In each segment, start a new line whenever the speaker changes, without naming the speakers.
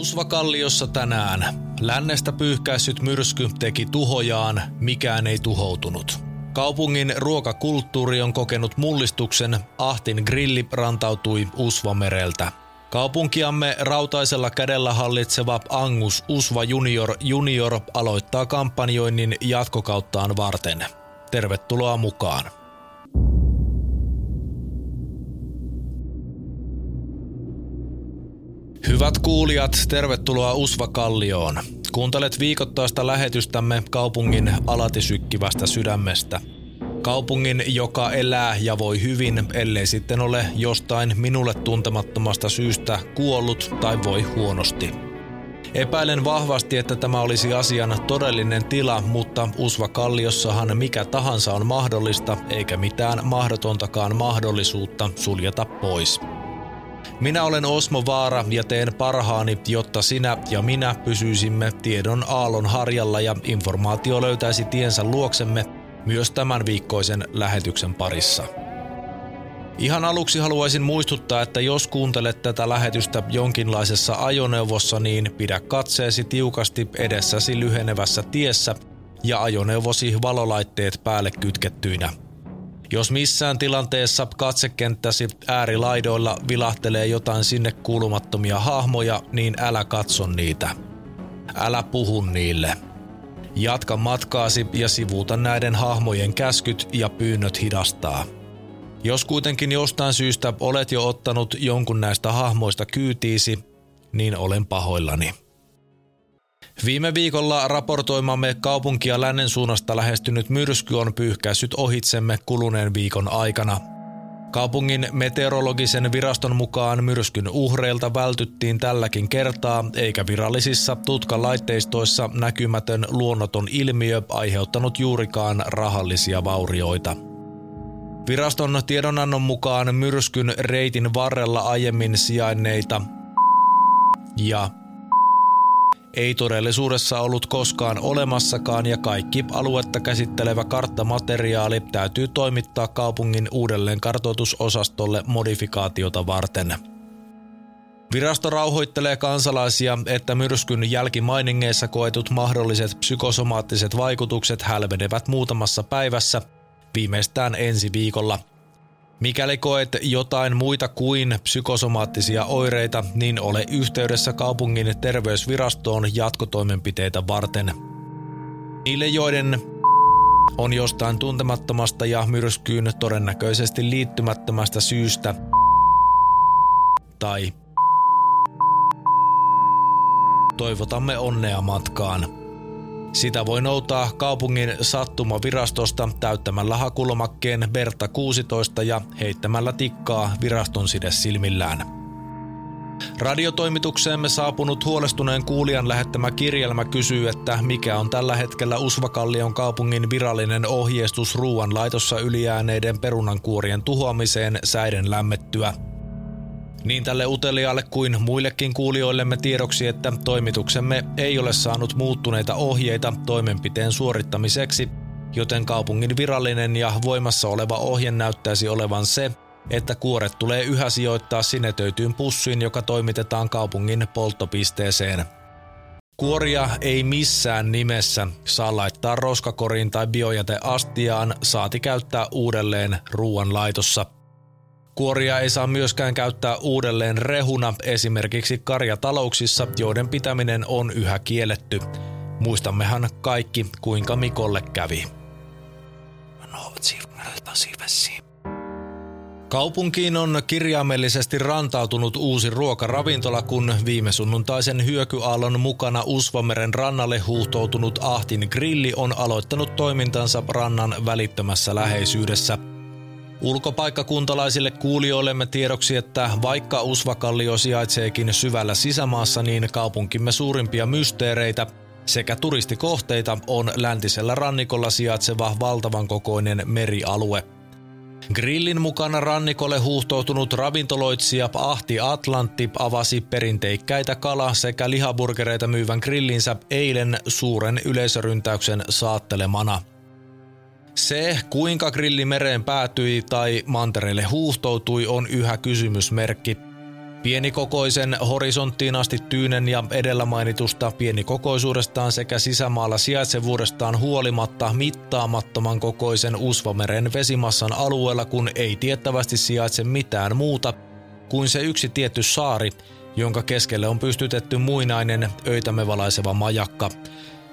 Usvakalliossa tänään. Lännestä pyyhkäissyt myrsky teki tuhojaan, mikään ei tuhoutunut. Kaupungin ruokakulttuuri on kokenut mullistuksen, Ahtin grilli rantautui Usvamereltä. Kaupunkiamme rautaisella kädellä hallitseva Angus Usva Junior Junior aloittaa kampanjoinnin jatkokauttaan varten. Tervetuloa mukaan. Hyvät kuulijat, tervetuloa Usva Kallioon. Kuuntelet viikoittaista lähetystämme kaupungin alatisykkivästä sydämestä. Kaupungin, joka elää ja voi hyvin, ellei sitten ole jostain minulle tuntemattomasta syystä kuollut tai voi huonosti. Epäilen vahvasti, että tämä olisi asian todellinen tila, mutta Usva Kalliossahan mikä tahansa on mahdollista, eikä mitään mahdotontakaan mahdollisuutta suljeta pois. Minä olen Osmo Vaara ja teen parhaani, jotta sinä ja minä pysyisimme tiedon aallon harjalla ja informaatio löytäisi tiensä luoksemme myös tämän viikkoisen lähetyksen parissa. Ihan aluksi haluaisin muistuttaa, että jos kuuntelet tätä lähetystä jonkinlaisessa ajoneuvossa, niin pidä katseesi tiukasti edessäsi lyhenevässä tiessä ja ajoneuvosi valolaitteet päälle kytkettyinä – jos missään tilanteessa katsekenttäsi äärilaidoilla vilahtelee jotain sinne kuulumattomia hahmoja, niin älä katso niitä. Älä puhu niille. Jatka matkaasi ja sivuuta näiden hahmojen käskyt ja pyynnöt hidastaa. Jos kuitenkin jostain syystä olet jo ottanut jonkun näistä hahmoista kyytiisi, niin olen pahoillani. Viime viikolla raportoimamme kaupunkia lännen suunnasta lähestynyt myrsky on pyyhkäissyt ohitsemme kuluneen viikon aikana. Kaupungin meteorologisen viraston mukaan myrskyn uhreilta vältyttiin tälläkin kertaa, eikä virallisissa tutkalaitteistoissa näkymätön luonnoton ilmiö aiheuttanut juurikaan rahallisia vaurioita. Viraston tiedonannon mukaan myrskyn reitin varrella aiemmin sijainneita ja ei todellisuudessa ollut koskaan olemassakaan ja kaikki aluetta käsittelevä karttamateriaali täytyy toimittaa kaupungin uudelleen kartoitusosastolle modifikaatiota varten. Virasto rauhoittelee kansalaisia, että myrskyn jälkimainingeissa koetut mahdolliset psykosomaattiset vaikutukset hälvenevät muutamassa päivässä, viimeistään ensi viikolla – Mikäli koet jotain muita kuin psykosomaattisia oireita, niin ole yhteydessä kaupungin terveysvirastoon jatkotoimenpiteitä varten. Niille, joiden on jostain tuntemattomasta ja myrskyyn todennäköisesti liittymättömästä syystä tai toivotamme onnea matkaan. Sitä voi noutaa kaupungin sattumavirastosta täyttämällä hakulomakkeen Berta 16 ja heittämällä tikkaa viraston side silmillään. Radiotoimitukseemme saapunut huolestuneen kuulijan lähettämä kirjelmä kysyy, että mikä on tällä hetkellä Usvakallion kaupungin virallinen ohjeistus ruoan laitossa ylijääneiden perunankuorien tuhoamiseen säiden lämmettyä – niin tälle uteliaalle kuin muillekin kuulijoillemme tiedoksi, että toimituksemme ei ole saanut muuttuneita ohjeita toimenpiteen suorittamiseksi, joten kaupungin virallinen ja voimassa oleva ohje näyttäisi olevan se, että kuoret tulee yhä sijoittaa sinetöityyn pussiin, joka toimitetaan kaupungin polttopisteeseen. Kuoria ei missään nimessä saa laittaa roskakoriin tai biojäteastiaan, saati käyttää uudelleen ruoan laitossa – Kuoria ei saa myöskään käyttää uudelleen rehuna esimerkiksi karjatalouksissa, joiden pitäminen on yhä kielletty. Muistammehan kaikki, kuinka Mikolle kävi. Kaupunkiin on kirjaimellisesti rantautunut uusi ruokaravintola, kun viime sunnuntaisen hyökyaallon mukana Usvameren rannalle huuhtoutunut Ahtin grilli on aloittanut toimintansa rannan välittömässä läheisyydessä – Ulkopaikkakuntalaisille kuulijoillemme tiedoksi, että vaikka Usvakallio sijaitseekin syvällä sisämaassa, niin kaupunkimme suurimpia mysteereitä, Sekä turistikohteita on läntisellä rannikolla sijaitseva valtavan kokoinen merialue. Grillin mukana rannikolle huuhtoutunut ravintoloitsija Ahti Atlantti avasi perinteikkäitä kala- sekä lihaburgereita myyvän grillinsä eilen suuren yleisöryntäyksen saattelemana – se, kuinka grilli mereen päätyi tai mantereelle huuhtoutui, on yhä kysymysmerkki. Pienikokoisen horisonttiin asti tyynen ja edellä mainitusta pienikokoisuudestaan sekä sisämaalla sijaitsevuudestaan huolimatta mittaamattoman kokoisen Usvameren vesimassan alueella, kun ei tiettävästi sijaitse mitään muuta kuin se yksi tietty saari, jonka keskelle on pystytetty muinainen öitämme valaiseva majakka –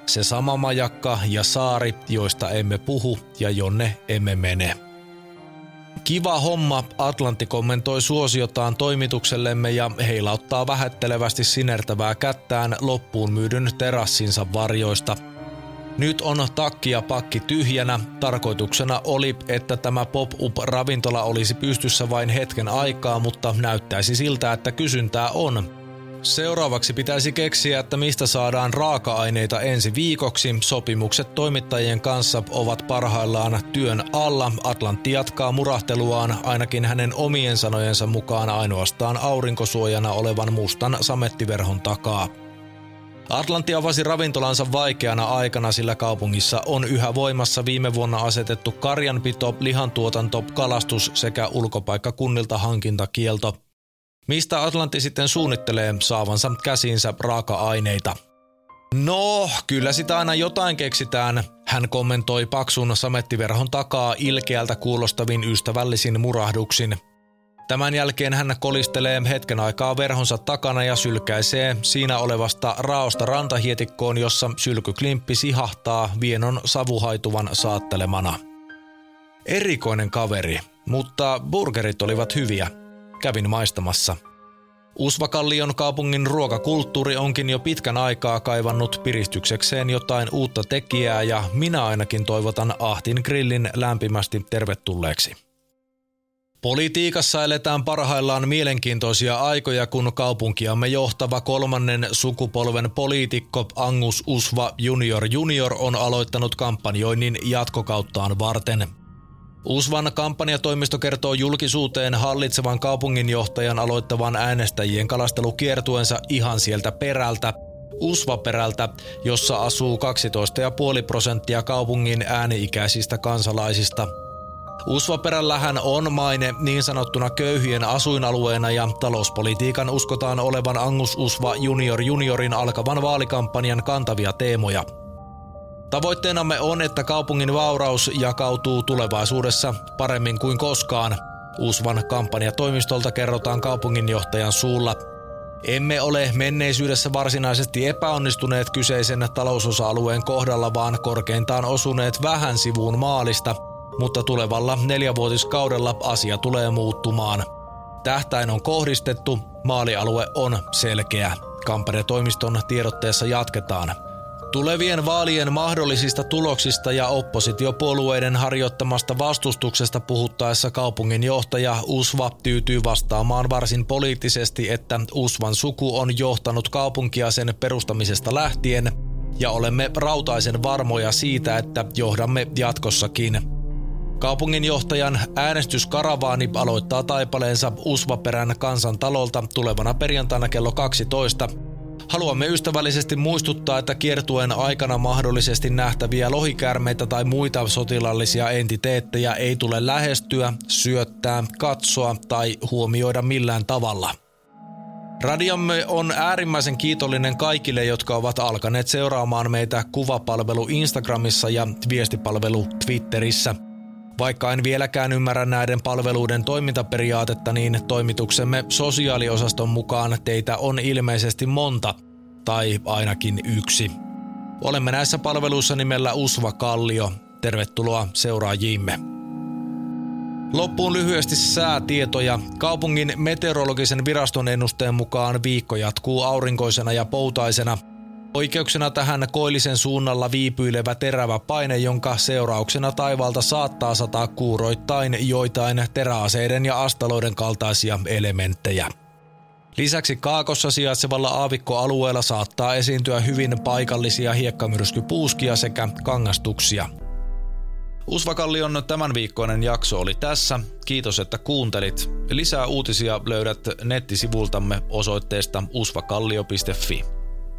se sama majakka ja saari, joista emme puhu ja jonne emme mene. Kiva homma, Atlantti kommentoi suosiotaan toimituksellemme ja heilauttaa vähättelevästi sinertävää kättään loppuun myydyn terassinsa varjoista. Nyt on takki ja pakki tyhjänä. Tarkoituksena oli, että tämä pop-up-ravintola olisi pystyssä vain hetken aikaa, mutta näyttäisi siltä, että kysyntää on. Seuraavaksi pitäisi keksiä, että mistä saadaan raaka-aineita ensi viikoksi. Sopimukset toimittajien kanssa ovat parhaillaan työn alla. Atlantti jatkaa murahteluaan ainakin hänen omien sanojensa mukaan ainoastaan aurinkosuojana olevan mustan samettiverhon takaa. Atlantti avasi ravintolansa vaikeana aikana, sillä kaupungissa on yhä voimassa viime vuonna asetettu karjanpito, lihantuotanto, kalastus sekä ulkopaikkakunnilta hankintakielto – Mistä Atlantti sitten suunnittelee saavansa käsinsä raaka-aineita? No, kyllä sitä aina jotain keksitään, hän kommentoi paksun samettiverhon takaa ilkeältä kuulostavin ystävällisin murahduksin. Tämän jälkeen hän kolistelee hetken aikaa verhonsa takana ja sylkäisee siinä olevasta raosta rantahietikkoon, jossa sylkyklimppi sihahtaa vienon savuhaituvan saattelemana. Erikoinen kaveri, mutta burgerit olivat hyviä – kävin maistamassa. Usvakallion kaupungin ruokakulttuuri onkin jo pitkän aikaa kaivannut piristyksekseen jotain uutta tekijää ja minä ainakin toivotan Ahtin grillin lämpimästi tervetulleeksi. Politiikassa eletään parhaillaan mielenkiintoisia aikoja, kun kaupunkiamme johtava kolmannen sukupolven poliitikko Angus Usva Junior Junior on aloittanut kampanjoinnin jatkokauttaan varten – Usvan kampanjatoimisto kertoo julkisuuteen hallitsevan kaupunginjohtajan aloittavan äänestäjien kalastelukiertuensa ihan sieltä perältä, Usvaperältä, jossa asuu 12,5 prosenttia kaupungin ääni-ikäisistä kansalaisista. Usvaperällähän on maine niin sanottuna köyhien asuinalueena ja talouspolitiikan uskotaan olevan Angus Usva Junior Juniorin alkavan vaalikampanjan kantavia teemoja – Tavoitteenamme on, että kaupungin vauraus jakautuu tulevaisuudessa paremmin kuin koskaan. Uusvan kampanjatoimistolta kerrotaan kaupunginjohtajan suulla. Emme ole menneisyydessä varsinaisesti epäonnistuneet kyseisen talousosa-alueen kohdalla, vaan korkeintaan osuneet vähän sivuun maalista, mutta tulevalla neljävuotiskaudella asia tulee muuttumaan. Tähtäin on kohdistettu, maalialue on selkeä. Kampanjatoimiston tiedotteessa jatketaan – Tulevien vaalien mahdollisista tuloksista ja oppositiopuolueiden harjoittamasta vastustuksesta puhuttaessa kaupungin johtaja Usva tyytyy vastaamaan varsin poliittisesti, että Usvan suku on johtanut kaupunkia sen perustamisesta lähtien ja olemme rautaisen varmoja siitä, että johdamme jatkossakin. Kaupunginjohtajan äänestyskaravaani aloittaa taipaleensa Usvaperän kansantalolta tulevana perjantaina kello 12 Haluamme ystävällisesti muistuttaa, että kiertuen aikana mahdollisesti nähtäviä lohikärmeitä tai muita sotilallisia entiteettejä ei tule lähestyä, syöttää, katsoa tai huomioida millään tavalla. Radiomme on äärimmäisen kiitollinen kaikille, jotka ovat alkaneet seuraamaan meitä kuvapalvelu Instagramissa ja viestipalvelu Twitterissä – vaikka en vieläkään ymmärrä näiden palveluiden toimintaperiaatetta, niin toimituksemme sosiaaliosaston mukaan teitä on ilmeisesti monta, tai ainakin yksi. Olemme näissä palveluissa nimellä Usva Kallio. Tervetuloa seuraajiimme. Loppuun lyhyesti säätietoja. Kaupungin meteorologisen viraston ennusteen mukaan viikko jatkuu aurinkoisena ja poutaisena – Oikeuksena tähän koillisen suunnalla viipyilevä terävä paine, jonka seurauksena taivalta saattaa sataa kuuroittain joitain teräaseiden ja astaloiden kaltaisia elementtejä. Lisäksi kaakossa sijaitsevalla aavikkoalueella saattaa esiintyä hyvin paikallisia hiekkamyrskypuuskia sekä kangastuksia. Usvakallion tämän viikkoinen jakso oli tässä. Kiitos, että kuuntelit. Lisää uutisia löydät nettisivultamme osoitteesta usvakallio.fi.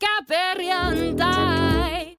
pelkkä perjantai.